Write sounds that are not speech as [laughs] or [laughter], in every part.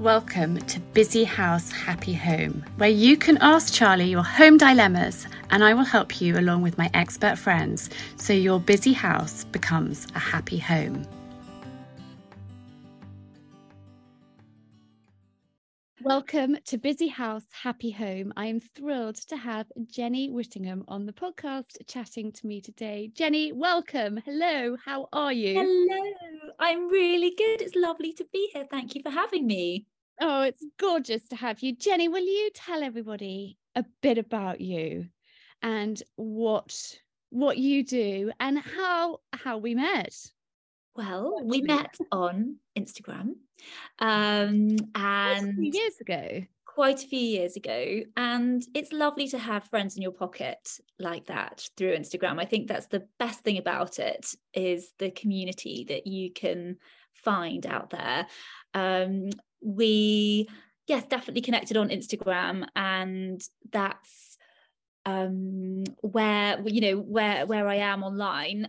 Welcome to Busy House Happy Home, where you can ask Charlie your home dilemmas and I will help you along with my expert friends so your busy house becomes a happy home. Welcome to Busy House Happy Home. I am thrilled to have Jenny Whittingham on the podcast chatting to me today. Jenny, welcome. Hello, how are you? Hello, I'm really good. It's lovely to be here. Thank you for having me. Oh, it's gorgeous to have you. Jenny, will you tell everybody a bit about you and what what you do and how how we met? Well, we met on Instagram, um, and years ago, quite a few years ago. And it's lovely to have friends in your pocket like that through Instagram. I think that's the best thing about it is the community that you can find out there. Um, we, yes, definitely connected on Instagram, and that's um, where you know where where I am online.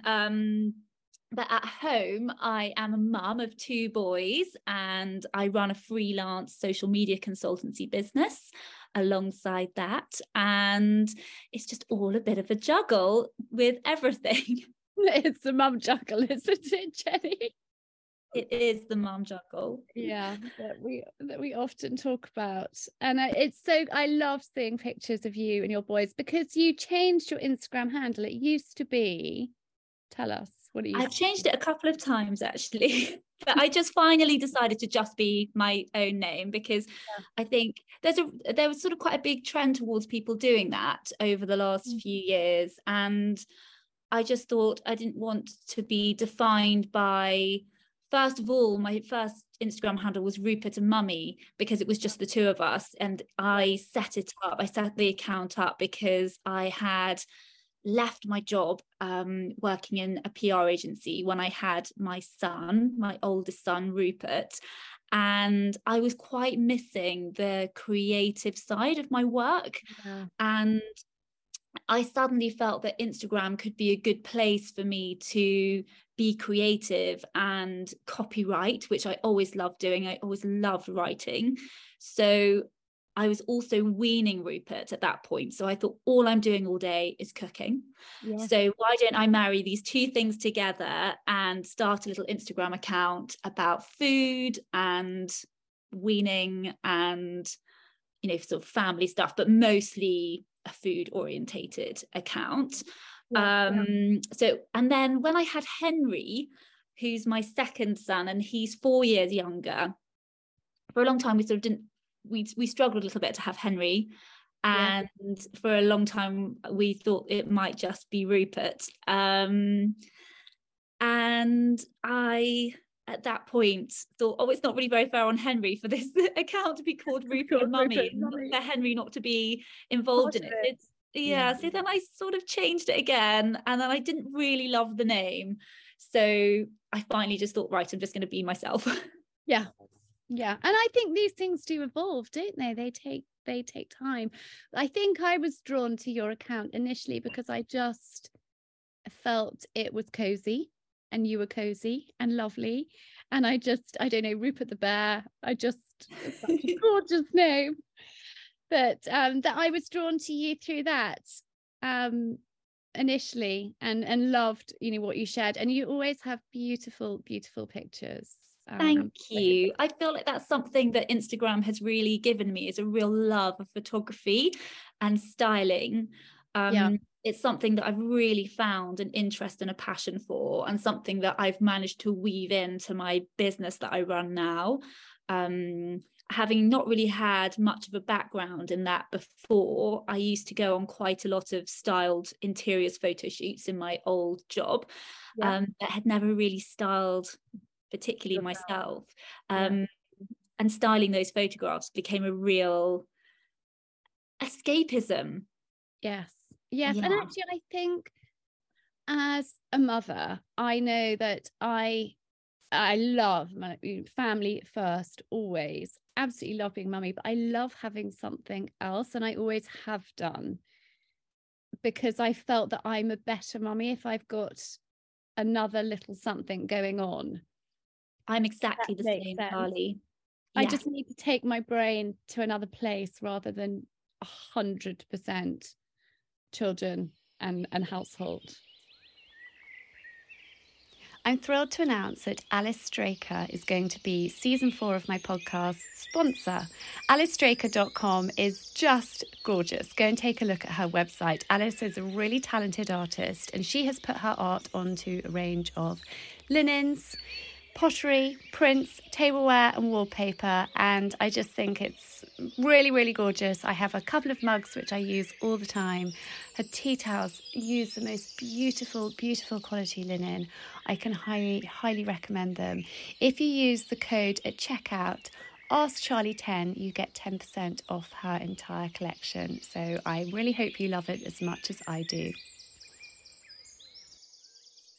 But at home, I am a mum of two boys and I run a freelance social media consultancy business alongside that. And it's just all a bit of a juggle with everything. [laughs] It's a mum juggle, [laughs] isn't it, Jenny? It is the mum juggle. Yeah, that we that we often talk about, and it's so I love seeing pictures of you and your boys because you changed your Instagram handle. It used to be, tell us. What you? I've changed it a couple of times actually, [laughs] but I just finally decided to just be my own name because yeah. I think there's a there was sort of quite a big trend towards people doing that over the last mm. few years, and I just thought I didn't want to be defined by. First of all, my first Instagram handle was Rupert and Mummy because it was just the two of us. And I set it up, I set the account up because I had left my job um, working in a PR agency when I had my son, my oldest son, Rupert. And I was quite missing the creative side of my work. Yeah. And I suddenly felt that Instagram could be a good place for me to be creative and copyright, which I always loved doing. I always loved writing. So I was also weaning Rupert at that point. So I thought all I'm doing all day is cooking. Yeah. So why don't I marry these two things together and start a little Instagram account about food and weaning and you know sort of family stuff, but mostly a food orientated account. Yeah, um so and then when I had Henry, who's my second son, and he's four years younger, for a long time we sort of didn't we we struggled a little bit to have Henry. And yeah. for a long time we thought it might just be Rupert. Um, and I at that point thought oh it's not really very fair on Henry for this [laughs] account to be called Rupert and Mummy and for Henry not to be involved in it, it. Yeah, yeah. so then I sort of changed it again and then I didn't really love the name. So I finally just thought right I'm just going to be myself. [laughs] Yeah yeah and i think these things do evolve don't they? They take they take time. I think i was drawn to your account initially because i just felt it was cozy and you were cozy and lovely and i just i don't know rupert the bear i just such a [laughs] gorgeous name. But um that i was drawn to you through that um initially and and loved you know what you shared and you always have beautiful beautiful pictures Thank you. I feel like that's something that Instagram has really given me is a real love of photography and styling. Um, yeah. It's something that I've really found an interest and a passion for, and something that I've managed to weave into my business that I run now. Um, having not really had much of a background in that before, I used to go on quite a lot of styled interiors photo shoots in my old job yeah. um, that had never really styled particularly myself. Um. And styling those photographs became a real escapism. Yes. Yes. Yeah. And actually, I think as a mother, I know that I I love my family first, always. Absolutely love being mummy, but I love having something else, and I always have done because I felt that I'm a better mummy if I've got another little something going on I'm exactly that the same, sense. Charlie. I just need to take my brain to another place rather than a hundred percent children and, and household. I'm thrilled to announce that Alice Straker is going to be season four of my podcast sponsor. AliceStraker.com is just gorgeous. Go and take a look at her website. Alice is a really talented artist and she has put her art onto a range of linens, pottery, prints, tableware, and wallpaper. And I just think it's really, really gorgeous. I have a couple of mugs which I use all the time. Her tea towels use the most beautiful, beautiful quality linen. I can highly, highly recommend them. If you use the code at checkout, Ask Charlie 10, you get 10% off her entire collection. So I really hope you love it as much as I do.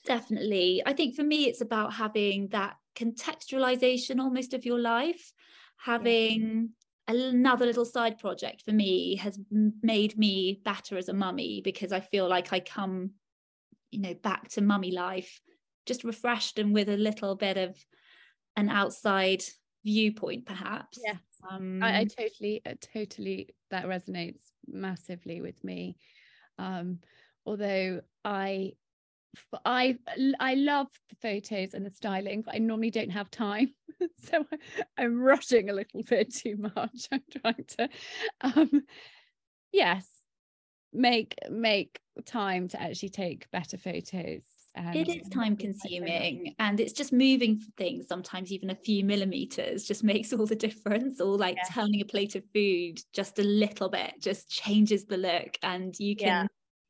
Definitely. I think for me, it's about having that contextualization almost of your life. Having another little side project for me has made me better as a mummy because I feel like I come, you know, back to mummy life just refreshed and with a little bit of an outside viewpoint, perhaps. Yeah. Um, I, I totally, uh, totally, that resonates massively with me. Um, although I I I love the photos and the styling, but I normally don't have time, [laughs] so I, am rushing a little bit too much. [laughs] I'm trying to, um, yes, make make time to actually take better photos. it is time consuming and it's just moving things sometimes even a few millimeters just [laughs] makes all the difference or like yeah. turning a plate of food just a little bit just changes the look and you can yeah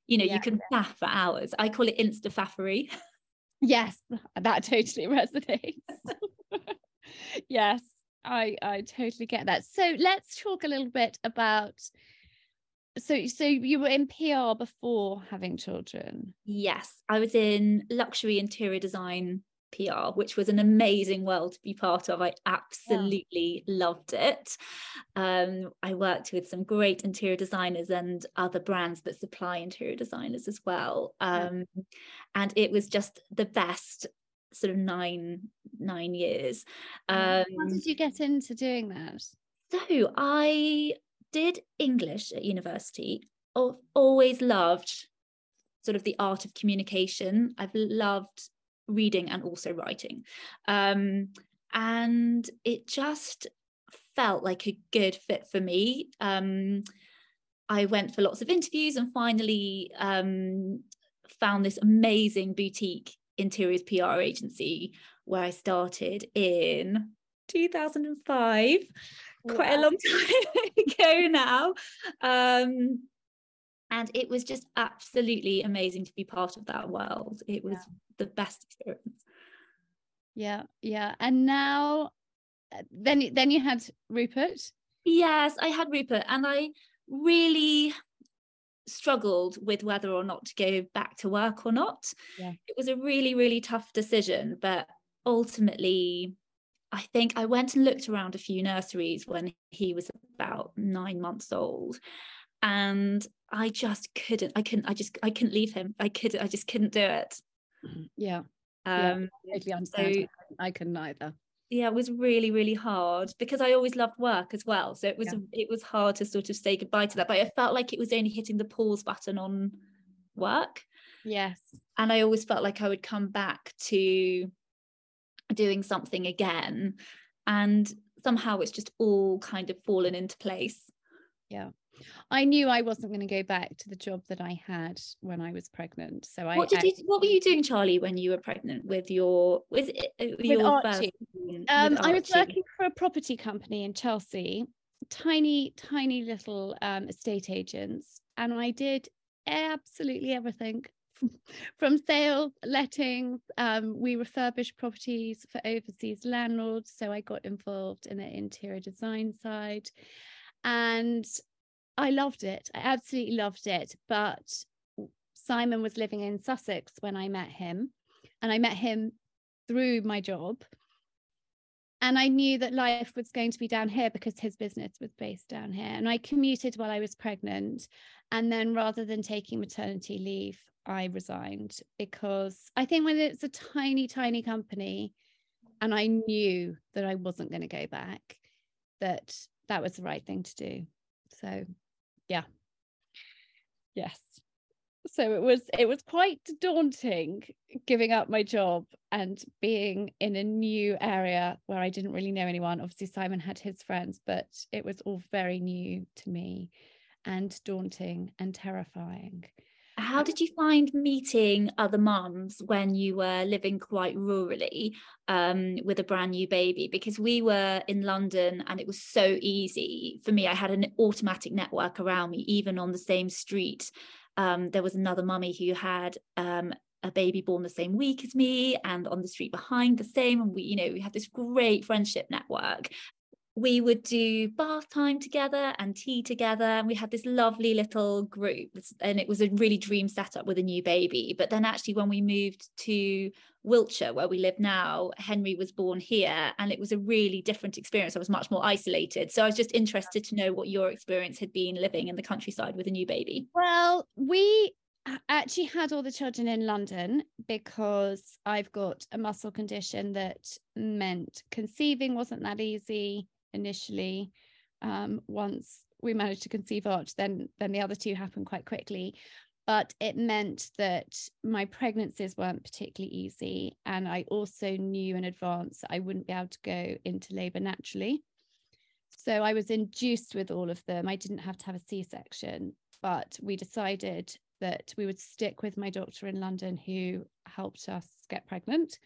you know yeah. you can faff for hours. I call it insta faffery yes that totally resonates. [laughs] Yes i i totally get that. So let's talk a little bit about so so you were in pr before having children? Yes i was in luxury interior design PR, which was an amazing world to be part of. I absolutely yeah. loved it. Um, I worked with some great interior designers and other brands that supply interior designers as well. Um, yeah. And it was just the best sort of nine nine years. Um, How did you get into doing that? So I did English at university. I've always loved sort of the art of communication. I've loved reading and also writing. Um, and it just felt like a good fit for me. Um, I went for lots of interviews and finally um, found this amazing boutique interiors PR agency where I started in 2005, quite a long [laughs] time ago now. Um, and it was just absolutely amazing to be part of that world. It was yeah. the best experience. Yeah yeah. And now uh, then then you had rupert? Yes i had rupert and i really struggled with whether or not to go back to work or not. Yeah. it was a really really tough decision but ultimately i think i went and looked around a few nurseries when he was about nine months old. And i just couldn't i couldn't i just i couldn't leave him i could i just couldn't do it yeah. Um, yeah. So, I couldn't either. Yeah, it was really, really hard because I always loved work as well. So it was yeah. it was hard to sort of say goodbye to that. But I felt like it was only hitting the pause button on work. Yes. And I always felt like I would come back to doing something again. And somehow it's just all kind of fallen into place. Yeah. I knew I wasn't going to go back to the job that I had when I was pregnant. So I what did you what were you doing, Charlie, when you were pregnant with your with, uh, with your Archie? Um, I was working for a property company in Chelsea, tiny, tiny little um, estate agents, and I did absolutely everything [laughs] from sales, lettings. Um, we refurbished properties for overseas landlords, so I got involved in the interior design side. And I loved it. I absolutely loved it. But Simon was living in Sussex when I met him, and I met him through my job. And I knew that life was going to be down here because his business was based down here. And I commuted while I was pregnant. And then rather than taking maternity leave, I resigned because I think when it's a tiny, tiny company, and I knew that I wasn't going to go back, that that was the right thing to do. So, yeah. Yes. So it was it was quite daunting giving up my job and being in a new area where I didn't really know anyone. Obviously Simon had his friends, but it was all very new to me and daunting and terrifying. How did you find meeting other mums when you were living quite rurally um, with a brand new baby? Because we were in London and it was so easy for me. I had an automatic network around me, even on the same street. Um, there was another mummy who had um, a baby born the same week as me and on the street behind the same and we you know we had this great friendship network we would do bath time together and tea together and we had this lovely little group and it was a really dream setup with a new baby. But then actually when we moved to wiltshire where we live now henry was born here and it was a really different experience. I was much more isolated. So i was just interested to know what your experience had been living in the countryside with a new baby. Well we actually had all the children in london because i've got a muscle condition that meant conceiving wasn't that easy initially. Um, once we managed to conceive Arch, then then the other two happened quite quickly. But it meant that my pregnancies weren't particularly easy, and I also knew in advance I wouldn't be able to go into labour naturally. So I was induced with all of them. I didn't have to have a C-section, but we decided that we would stick with my doctor in London who helped us get pregnant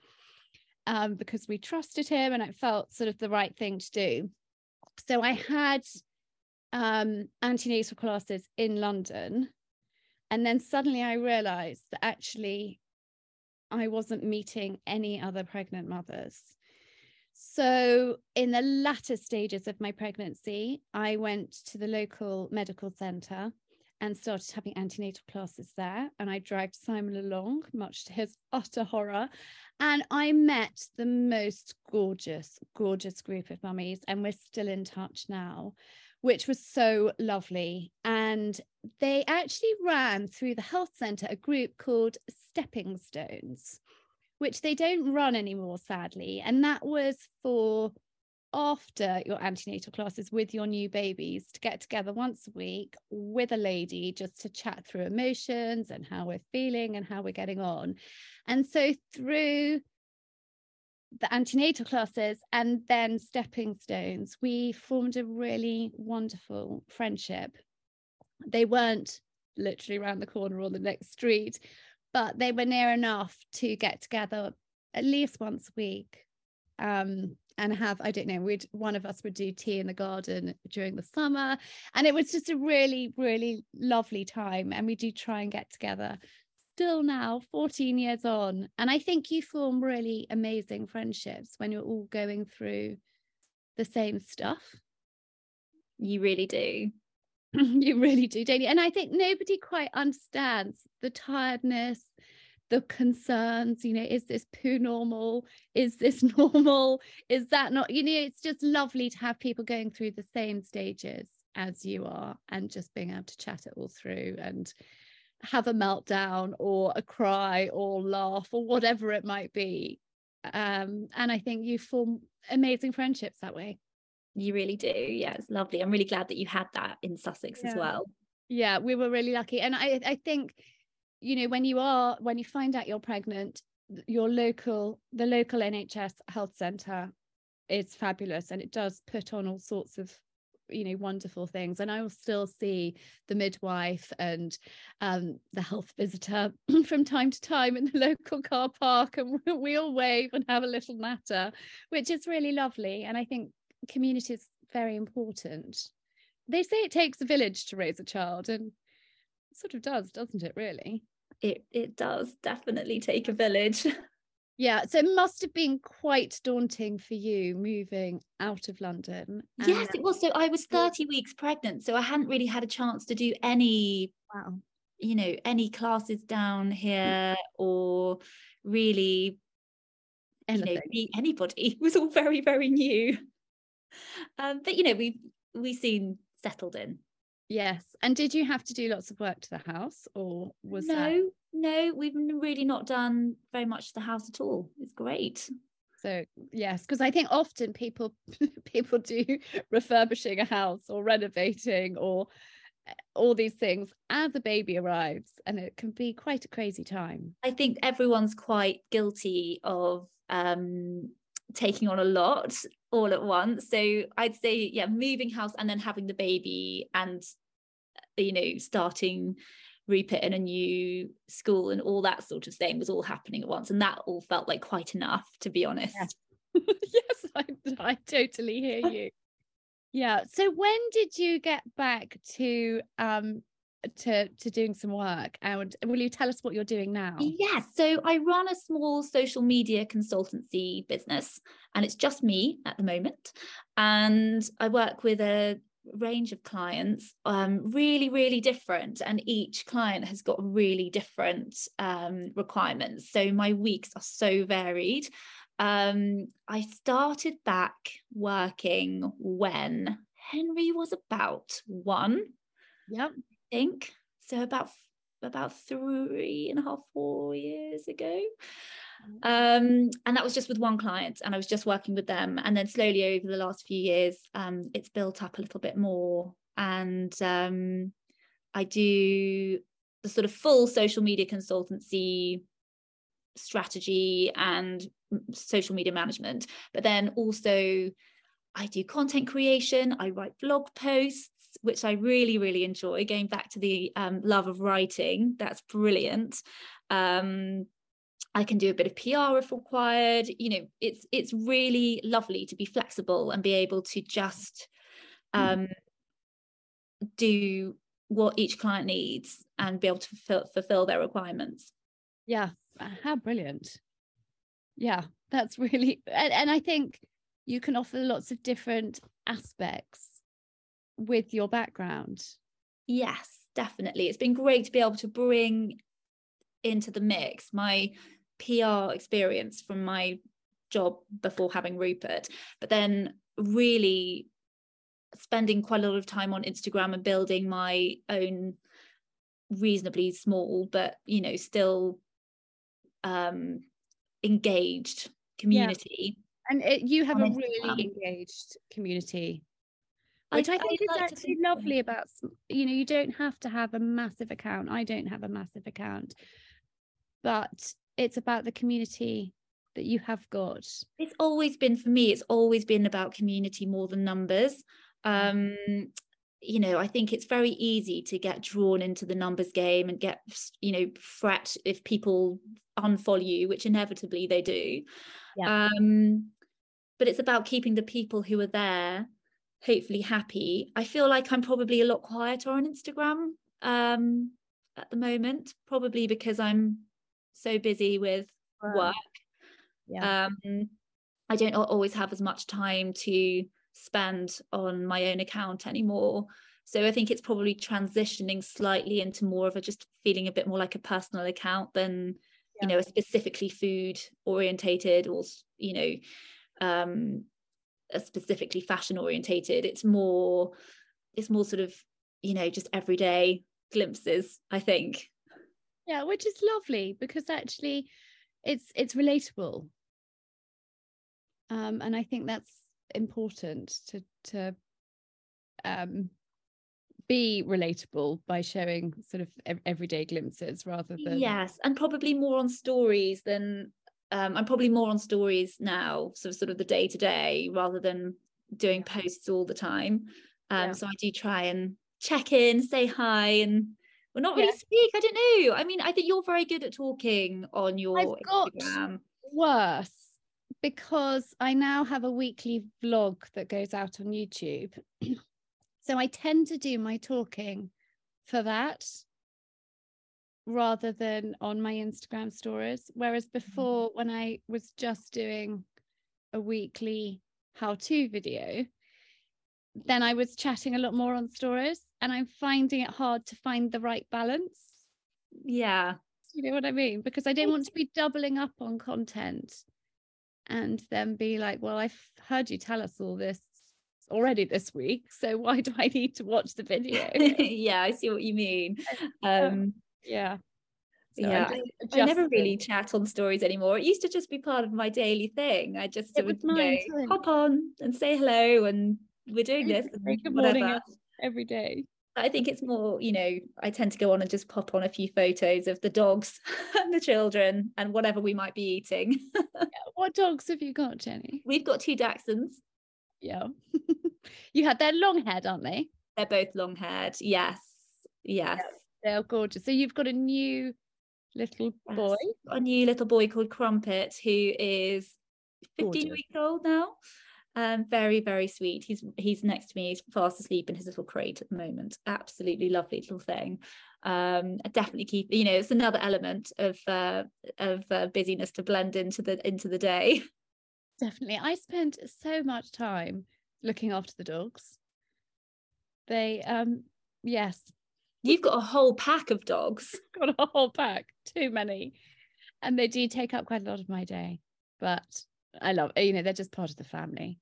um, because we trusted him and it felt sort of the right thing to do so I had um, antenatal classes in London. And then suddenly I realized that actually I wasn't meeting any other pregnant mothers. So, in the latter stages of my pregnancy, I went to the local medical centre and started having antenatal classes there. And I dragged Simon along, much to his [laughs] utter horror. And I met the most gorgeous, gorgeous group of mummies, and we're still in touch now, which was so lovely. And they actually ran through the health centre a group called Stepping Stones, which they don't run anymore, sadly. And that was for after your antenatal classes with your new babies to get together once a week with a lady just to chat through emotions and how we're feeling and how we're getting on. And so through the antenatal classes and then stepping stones, we formed a really wonderful friendship. They weren't literally around the corner or the next street, but they were near enough to get together at least once a week um, and have i don't know we'd one of us would do tea in the garden during the summer. And it was just a really really lovely time and we do try and get together still now 14 years on. And i think you form really amazing friendships when you're all going through the same stuff. You really do. [laughs] You really do don't you? And i think nobody quite understands the tiredness the concerns you know is this poo normal? Is this [laughs] normal? Is that not you know it's just lovely to have people going through the same stages as you are and just being able to chat it all through and have a meltdown or a cry or laugh or whatever it might be. Um, and i think you form amazing friendships that way. You really do. Yeah it's lovely. I'm really glad that you had that in sussex yeah. as well. Yeah we were really lucky. And i i think you know when you are when you find out you're pregnant your local the local nhs health centre is fabulous and it does put on all sorts of you know wonderful things. And i will still see the midwife and um, the health visitor [clears throat] from time to time in the [laughs] local car park and we all wave and have a little natter which is really lovely. And i think community is very important. They say it takes a village to raise a child and sort of does doesn't it really it it does definitely take a village. [laughs] Yeah so it must have been quite daunting for you moving out of london yes it was. So i was 30 weeks pregnant so i hadn't really had a chance to do any wow. you know any classes down here [laughs] or really Anything. you know meet anybody. [laughs] It was all very very new. Um but you know we we soon settled in Yes. And did you have to do lots of work to the house or was no, that... no, we've really not done very much to the house at all. It's great. so yes because i think often people [laughs] people do [laughs] refurbishing a house or renovating or eh, all these things as a baby arrives and it can be quite a crazy time i think everyone's quite guilty of um taking on a lot all at once so i'd say yeah moving house and then having the baby and you know starting Rupert in a new school and all that sort of thing was all happening at once. And that all felt like quite enough, to be honest. Yeah. [laughs] yes, I, I totally hear you. Yeah. So when did you get back to um to to doing some work and will you tell us what you're doing now yes so i run a small social media consultancy business and it's just me at the moment and i work with a range of clients um, really really different. And each client has got really different um, requirements. So my weeks are so varied. Um, i started back working when henry was about one yep. I think. So about about three and a half four years ago um, and that was just with one client and i was just working with them. And then slowly over the last few years um, it's built up a little bit more. And um, i do the sort of full social media consultancy strategy and social media management. But then also i do content creation. I write blog posts which i really really enjoy. Going back to the um, love of writing that's brilliant. Um, I can do a bit of PR if required. You know, it's it's really lovely to be flexible and be able to just hmm. um, do what each client needs and be able to fulfill, fulfill their requirements. Yeah, how brilliant. Yeah, that's [laughs] really and, and I think you can offer lots of different aspects with your background. Yes, definitely. It's been great to be able to bring into the mix my PR experience from my job before having Rupert, but then really spending quite a lot of time on Instagram and building my own reasonably small but you know still um engaged community yeah. and it, you have a really engaged community which I, I think I is like actually lovely about you know you don't have to have a massive account. I don't have a massive account. But it's about the community that you have got it's always been for me it's always been about community more than numbers mm. um you know i think it's very easy to get drawn into the numbers game and get you know fret if people unfollow you which inevitably they do yeah. um but it's about keeping the people who are there hopefully happy i feel like i'm probably a lot quieter on instagram um at the moment probably because i'm so busy with work. Yeah. Um, I don't always have as much time to spend on my own account anymore. So I think it's probably transitioning slightly into more of a just feeling a bit more like a personal account than yeah. you know a specifically food orientated or you know um a specifically fashion orientated. It's more it's more sort of you know just everyday glimpses I think yeah which is lovely because actually it's it's relatable um and i think that's important to to um be relatable by showing sort of everyday glimpses rather than yes and probably more on stories than um, I'm probably more on stories now, so sort of the day to day rather than doing posts all the time. Um, yeah. So I do try and check in, say hi, and well not really yeah. speak i don't know i mean i think you're very good at talking on your I've Instagram. got worse because i now have a weekly vlog that goes out on youtube [clears throat] so i tend to do my talking for that rather than on my instagram stories whereas mm-hmm. before when i was just doing a weekly how to video then I was chatting a lot more on stories and I'm finding it hard to find the right balance. Yeah. You know what I mean? Because I don't want to be doubling up on content and then be like, well, I've heard you tell us all this already this week. So why do I need to watch the video? [laughs] yeah, I see what you mean. [laughs] Um, yeah. So yeah, I, I, never really chat on stories anymore. It used to just be part of my daily thing. I just it would you know, hop on and say hello, and we're doing this. Good morning every day. I think it's more, you know, I tend to go on and just pop on a few photos of the dogs [laughs] and the children and whatever we might be eating. [laughs] What dogs have you got, Jenny? We've got two Dachshunds. Yeah. [laughs] you had their long haired, aren't they? They're both long haired. Yes. Yes. Yeah, they're gorgeous. So you've got a new little boy. Yes. A new little boy called Crumpet, who is 15 gorgeous. weeks old now. Um, very, very sweet. He's he's next to me. He's fast asleep in his little crate at the moment. Absolutely lovely little thing. Um, definitely keep. You know, it's another element of uh, of uh, busyness to blend into the into the day. [laughs] Definitely, I spent so much time looking after the dogs. They, um, yes, You've got a whole pack of dogs. [laughs] got a whole pack, too many. And they do take up quite a lot of my day. But I love, you know, they're just part of the family.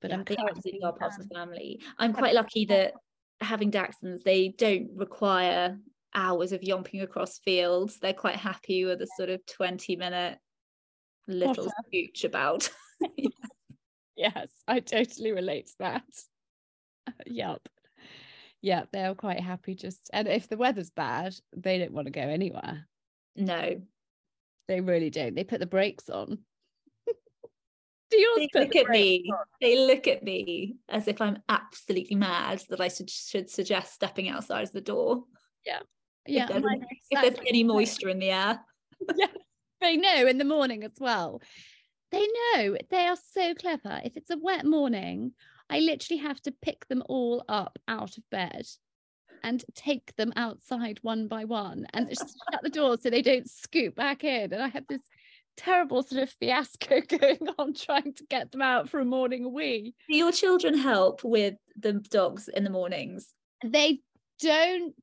But yeah, I'm they absolutely are part of the family. I'm quite lucky that having Dachshunds, they don't require hours of yomping across fields. They're quite happy with a sort of 20 minute little scooch about. [laughs] yes, I totally relate to that. [laughs] yep yeah, they're quite happy just and if the weather's bad, they don't want to go anywhere. No. They really don't. They put the brakes on. They look at me? On? They look at me as if I'm absolutely mad that I should, should suggest stepping outside the door. Yeah. Yeah. If there's, if there's any moisture in the air. [laughs] yeah. They know in the morning as well. They know they are so clever. If it's a wet morning, I literally have to pick them all up out of bed and take them outside one by one and shut the door so they don't scoop back in. And I have this terrible sort of fiasco [laughs] going on trying to get them out for a morning wee. Do your children help with the dogs in the mornings? They don't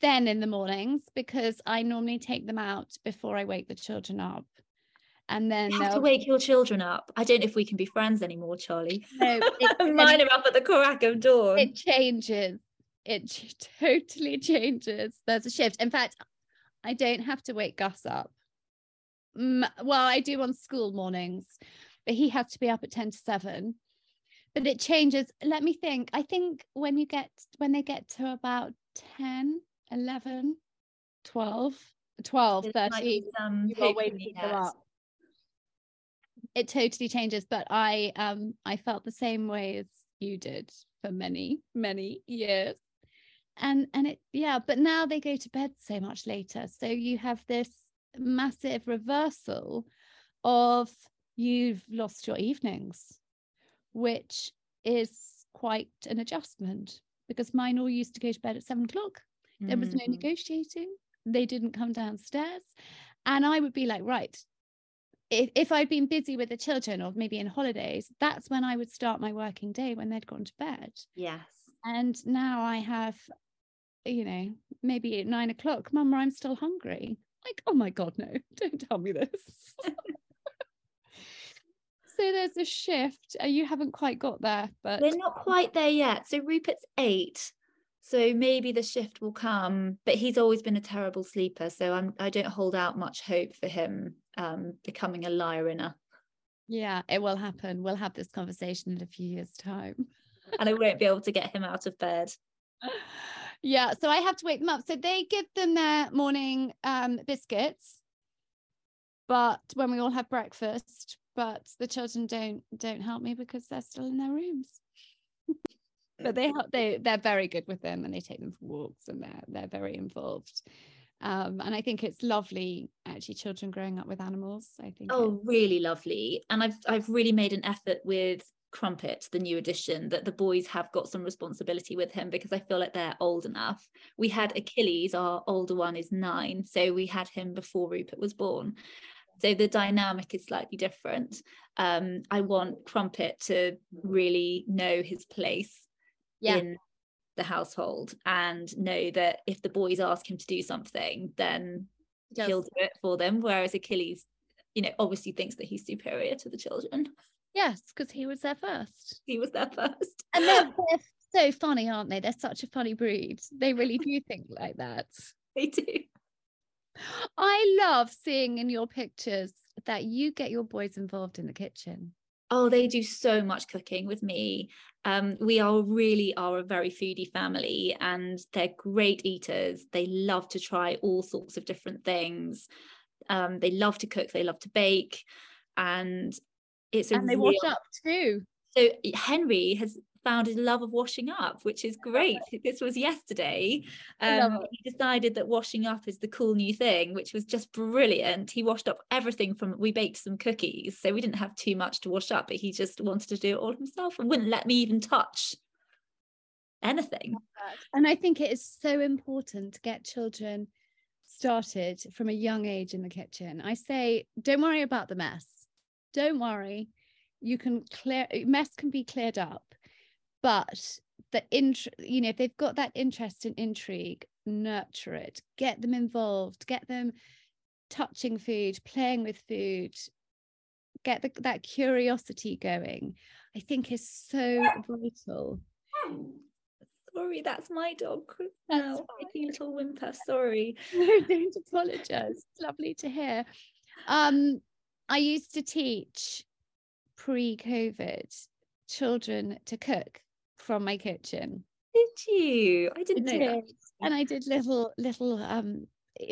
then in the mornings because I normally take them out before I wake the children up and then you have to wake your children up. I don't know if we can be friends anymore, Charlie. [laughs] No, it, [laughs] mine are up at the crack of dawn. It changes. It totally changes. There's a shift. In fact, I don't have to wake Gus up. Well, I do on school mornings, but he has to be up at 10 to 7. But it changes. Let me think. I think when you get when they get to about 10, 11, 12, 12, 13, you are waking them up it totally changes but i um i felt the same way as you did for many many years and and it yeah but now they go to bed so much later so you have this massive reversal of you've lost your evenings which is quite an adjustment because mine all used to go to bed at seven o'clock there was no mm. negotiating they didn't come downstairs and i would be like right if, if I'd been busy with the children or maybe in holidays, that's when I would start my working day when they'd gone to bed. Yes. And now I have, you know, maybe at nine o'clock, Mum, I'm still hungry. Like, oh my God, no, [laughs] don't tell me this. [laughs] so there's a shift. Uh, you haven't quite got there, but we're not quite there yet. So Rupert's eight. So maybe the shift will come, but he's always been a terrible sleeper. So I'm I don't hold out much hope for him um, becoming a liar in a. Yeah, it will happen. We'll have this conversation in a few years' time. and I won't be able to get him out of bed. [laughs] Yeah, so I have to wake them up. So they give them their morning um, biscuits, but when we all have breakfast, but the children don't don't help me because they're still in their rooms. [laughs] but they help they they're very good with them and they take them for walks and they're they're very involved um, and I think it's lovely actually children growing up with animals. I think oh really lovely and I've I've really made an effort with Crumpet, the new addition, that the boys have got some responsibility with him because I feel like they're old enough. We had Achilles, our older one is nine, so we had him before Rupert was born. So the dynamic is slightly different. Um, I want Crumpet to really know his place yeah. in the household and know that if the boys ask him to do something, then he he'll do it for them. Whereas Achilles, you know, obviously thinks that he's superior to the children. Yes, because he was there first. He was there first. And they're, [laughs] they're so funny, aren't they? They're such a funny breed. They really do think like that. They do. I love seeing in your pictures that you get your boys involved in the kitchen. Oh, they do so much cooking with me. Um, we are really are a very foodie family and they're great eaters. They love to try all sorts of different things. Um, they love to cook, they love to bake, and it's and they real... wash up too. So Henry has found his love of washing up, which is great. This was yesterday. Um, he decided that washing up is the cool new thing, which was just brilliant. He washed up everything from, we baked some cookies, so we didn't have too much to wash up, but he just wanted to do it all himself and wouldn't let me even touch anything. And I think it is so important to get children started from a young age in the kitchen. I say, don't worry about the mess. Don't worry. You can clear mess can be cleared up but the int you know if they've got that interest in intrigue nurture it get them involved get them touching food playing with food get the, that curiosity going i think is so vital. Sorry that's my dog. Making a little whimper sorry. [laughs] No don't apologize. It's lovely to hear. Um i used to teach pre-covid children to cook from my kitchen. Did you? I didn't I know did. And I did little little um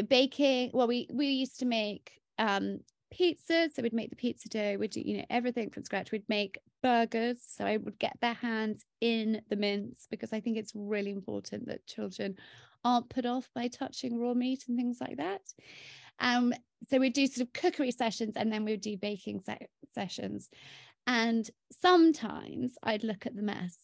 baking. Well, we we used to make um pizza. So we'd make the pizza dough, we'd do, you know, everything from scratch. We'd make burgers. So I would get their hands in the mince because I think it's really important that children aren't put off by touching raw meat and things like that. Um, so we'd do sort of cookery sessions and then we'd do baking se- sessions. And sometimes I'd look at the mess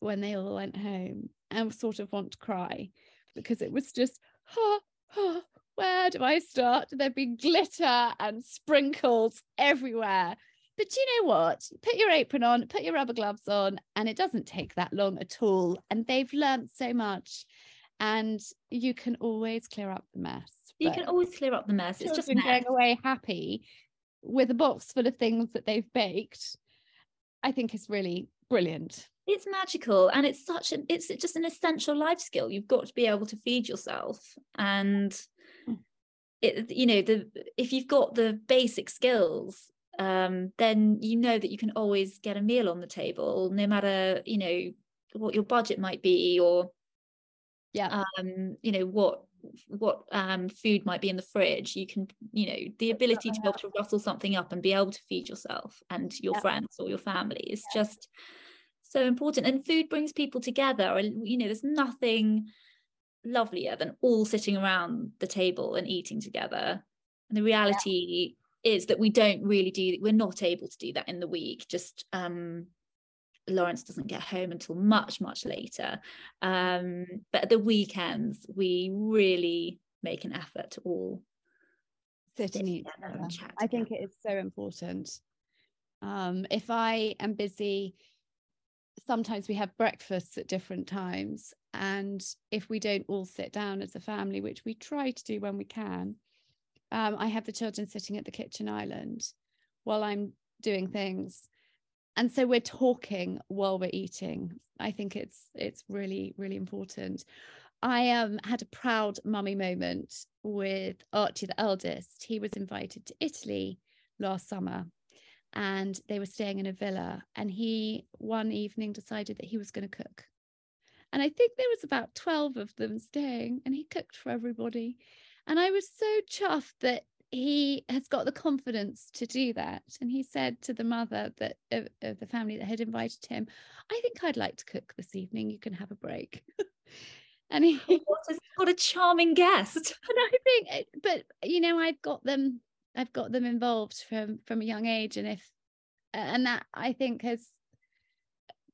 when they all went home and sort of want to cry because it was just, oh, oh, where do I start? There'd be glitter and sprinkles everywhere. But you know what? Put your apron on, put your rubber gloves on, and it doesn't take that long at all. And they've learned so much. And you can always clear up the mess. You can always clear up the mess. It's just going away happy with a box full of things that they've baked. I think is really brilliant it's magical and it's such an it's just an essential life skill you've got to be able to feed yourself and hmm. it you know the if you've got the basic skills um then you know that you can always get a meal on the table no matter you know what your budget might be or yeah um you know what what um food might be in the fridge you can you know the ability to be able to rustle something up and be able to feed yourself and your yeah. friends or your family is yeah. just so important and food brings people together and you know there's nothing lovelier than all sitting around the table and eating together and the reality yeah. is that we don't really do we're not able to do that in the week just um Lawrence doesn't get home until much much later. Um but at the weekends we really make an effort to all sit and eat I think it is so important. Um if I am busy sometimes we have breakfasts at different times. And if we don't all sit down as a family which we try to do when we can um, i have the children sitting at the kitchen island while i'm doing things and so we're talking while we're eating. I think it's it's really really important. I um had a proud mummy moment with archie the eldest. He was invited to italy last summer and they were staying in a villa and he one evening decided that he was going to cook. And i think there was about 12 of them staying and he cooked for everybody. And i was so chuffed that he has got the confidence to do that. And he said to the mother that of, of the family that had invited him i think i'd like to cook this evening. You can have a break. [laughs] And he oh, what, a, what a charming guest. [laughs] And i think eh, but you know i've got them I've got them involved from from a young age. And if and that I think has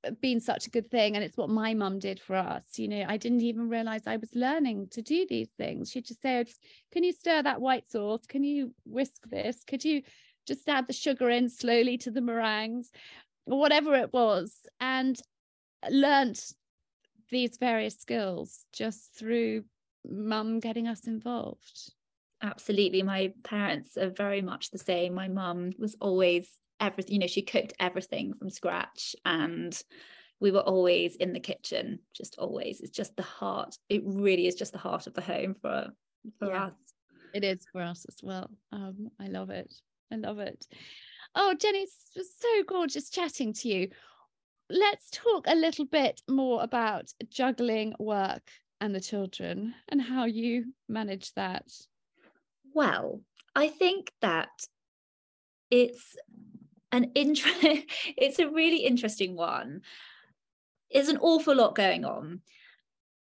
Uh, been such a good thing and it's what my mum did for us you know I didn't even realize I was learning to do these things. She'd just say oh, can you stir that white sauce? Can you whisk this? Could you just add the sugar in slowly to the meringues? Or whatever it was and learnt these various skills just through mum getting us involved. Absolutely. My parents are very much the same. My mum was always everything you know she cooked everything from scratch and we were always in the kitchen just always it's just the heart it really is just the heart of the home for for yeah. us It is for us as well. Um, I love it. I love it. Oh, Jenny, it's so gorgeous chatting to you. Let's talk a little bit more about juggling work and the children and how you manage that. Well, I think that it's an interest [laughs] it's a really interesting one. There's an awful lot going on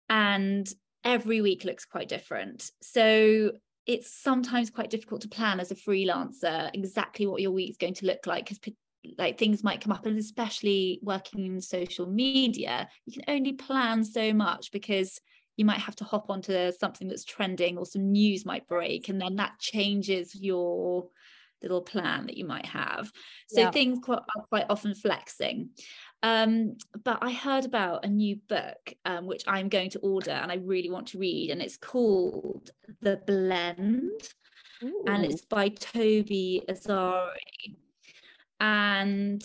and every week looks quite different. So it's sometimes quite difficult to plan as a freelancer exactly what your week's going to look like because like things might come up and especially working in social media you can only plan so much because you might have to hop onto something that's trending or some news might break and then that changes your little plan that you might have so yeah. things quite, are quite often flexing um, but I heard about a new book um, which I'm going to order and I really want to read, and it's called The Blend, Ooh. and it's by Toby Azari, and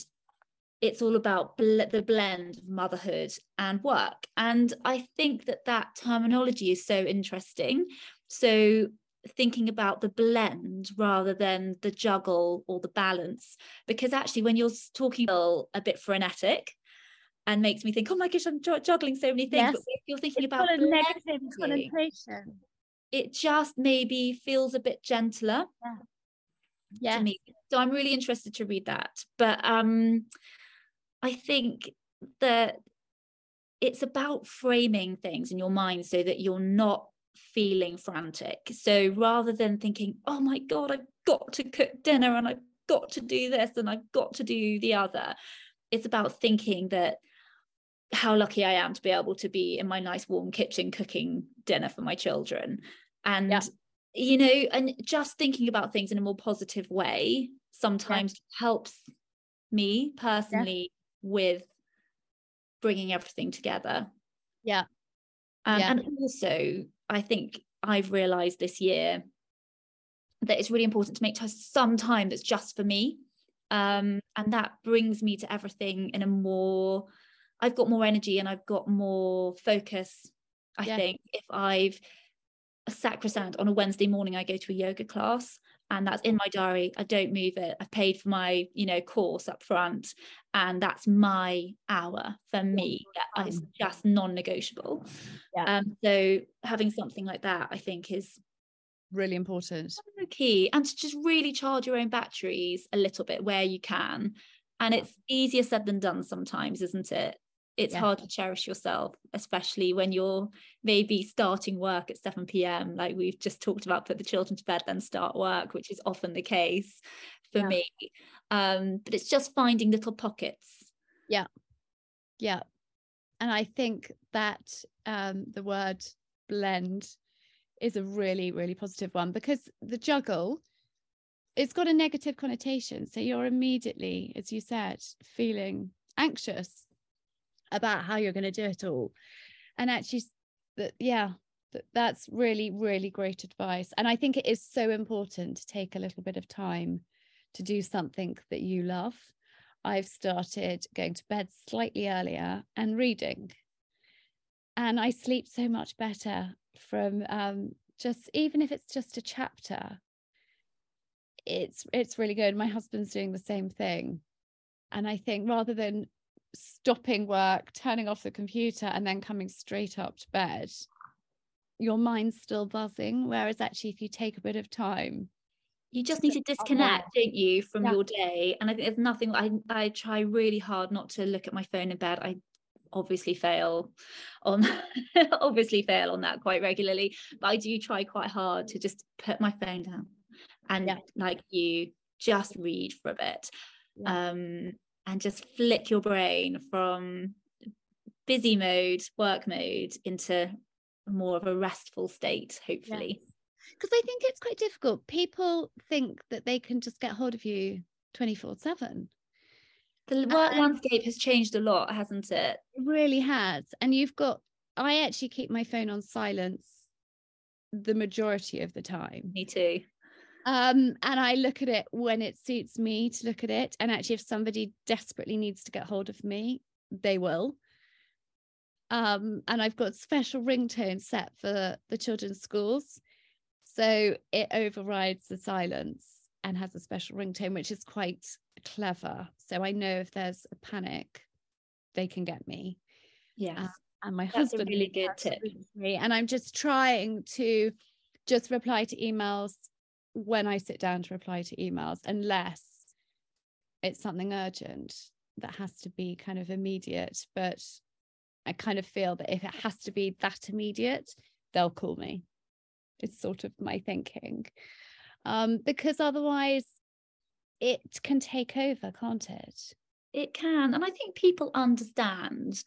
it's all about bl- the blend of motherhood and work. And I think that that terminology is so interesting. So thinking about the blend rather than the juggle or the balance. Because actually when you're talking a bit frenetic and makes me think oh my gosh i'm juggling so many things yes. but if you're thinking it's about a negative connotation. it just maybe feels a bit gentler yeah. yes. so i'm really interested to read that. But um i think that it's about framing things in your mind so that you're not feeling frantic. So rather than thinking, oh my God, I've got to cook dinner and I've got to do this and I've got to do the other, it's about thinking that how lucky I am to be able to be in my nice warm kitchen cooking dinner for my children. And, yeah. you know, and just thinking about things in a more positive way sometimes yeah. helps me personally yeah. with bringing everything together. Yeah. Um, yeah. And also, I think I've realized this year that it's really important to make some time that's just for me. Um, and that brings me to everything in a more, I've got more energy and I've got more focus. I yeah. think if I've a sacrosanct on a Wednesday morning, I go to a yoga class and that's in my diary. I don't move it. I've paid for my you know course up front and that's my hour for me that is just non-negotiable. yeah. um so having something like that i think is really important. key and to just really charge your own batteries a little bit where you can. And it's easier said than done sometimes isn't it it's yeah. hard to cherish yourself especially when you're maybe starting work at 7 p.m like we've just talked about put the children to bed then start work which is often the case for yeah. me. Um but it's just finding little pockets. Yeah. Yeah. And i think that um the word blend is a really really positive one because the juggle it's got a negative connotation. So you're immediately as you said feeling anxious about how you're going to do it all. And actually yeah that's really really great advice. And i think it is so important to take a little bit of time to do something that you love. I've started going to bed slightly earlier and reading. And i sleep so much better from um, just even if it's just a chapter. It's it's really good. My husband's doing the same thing. And i think rather than stopping work, turning off the computer, and then coming straight up to bed, your mind's still buzzing. Whereas actually, if you take a bit of time, you just need to disconnect, don't you, from yeah. your day? And I think there's nothing. I I try really hard not to look at my phone in bed. I obviously fail on [laughs] obviously fail on that quite regularly but i do try quite hard to just put my phone down and yeah. like you just read for a bit yeah. um and just flick your brain from busy mode, work mode into more of a restful state, hopefully. Because I think it's quite difficult. People think that they can just get hold of you 24 7. The work landscape has changed a lot, hasn't it? It really has. And you've got, I actually keep my phone on silence the majority of the time. Me too. Um, and I look at it when it suits me to look at it. And actually, if somebody desperately needs to get hold of me, they will. Um, and I've got special ringtones set for the children's schools. So it overrides the silence and has a special ringtone, which is quite clever. So I know if there's a panic, they can get me. Yes. Uh, and my That's husband really good tip. Me, and I'm just trying to just reply to emails when I sit down to reply to emails, unless it's something urgent that has to be kind of immediate. But I kind of feel that if it has to be that immediate, they'll call me. It's sort of my thinking. Um, because otherwise it can take over, can't it? It can. And I think people understand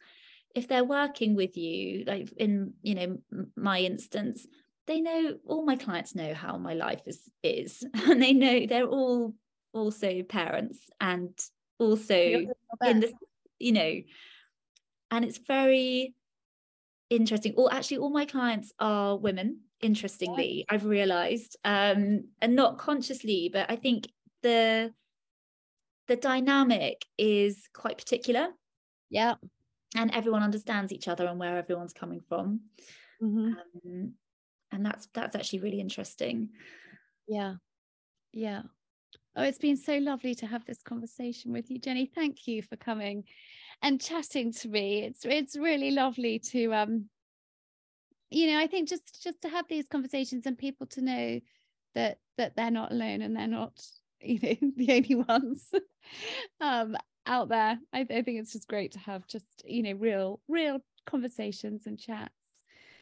if they're working with you, like in, you know, my instance, they know all my clients know how my life is is. [laughs] And they know they're all also parents and also in the you know. And it's very interesting. Or actually all my clients are women interestingly i've realized. Um and not consciously but i think the the dynamic is quite particular. Yeah. And everyone understands each other and where everyone's coming from. Mm-hmm. um, and that's that's actually really interesting. Yeah. Yeah. Oh it's been so lovely to have this conversation with you jenny. Thank you for coming and chatting to me. It's it's really lovely to um you know i think just just to have these conversations and people to know that that they're not alone and they're not [laughs] you know [laughs] the only ones [laughs] um out there. I, I think it's just great to have just you know real real conversations and chats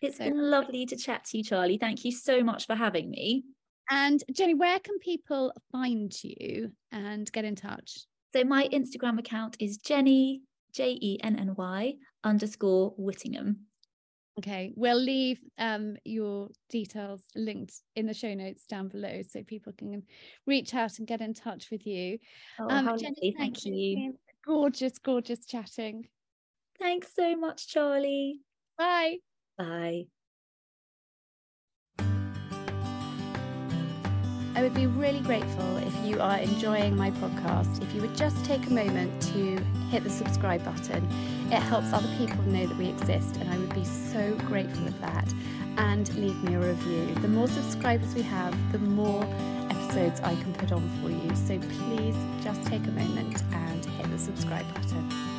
it's so, been lovely to chat to you charlie thank you so much for having me and jenny where can people find you and get in touch so my instagram account is jenny j-e-n-n-y underscore whittingham Okay, we'll leave um, your details linked in the show notes down below so people can reach out and get in touch with you. Oh, um, Jenny, thank, thank you. Gorgeous, gorgeous chatting. Thanks so much, Charlie. Bye. Bye. I would be really grateful if you are enjoying my podcast, if you would just take a moment to hit the subscribe button. It helps other people know that we exist, and I would be so grateful of that. And leave me a review. The more subscribers we have, the more episodes I can put on for you. So please just take a moment and hit the subscribe button.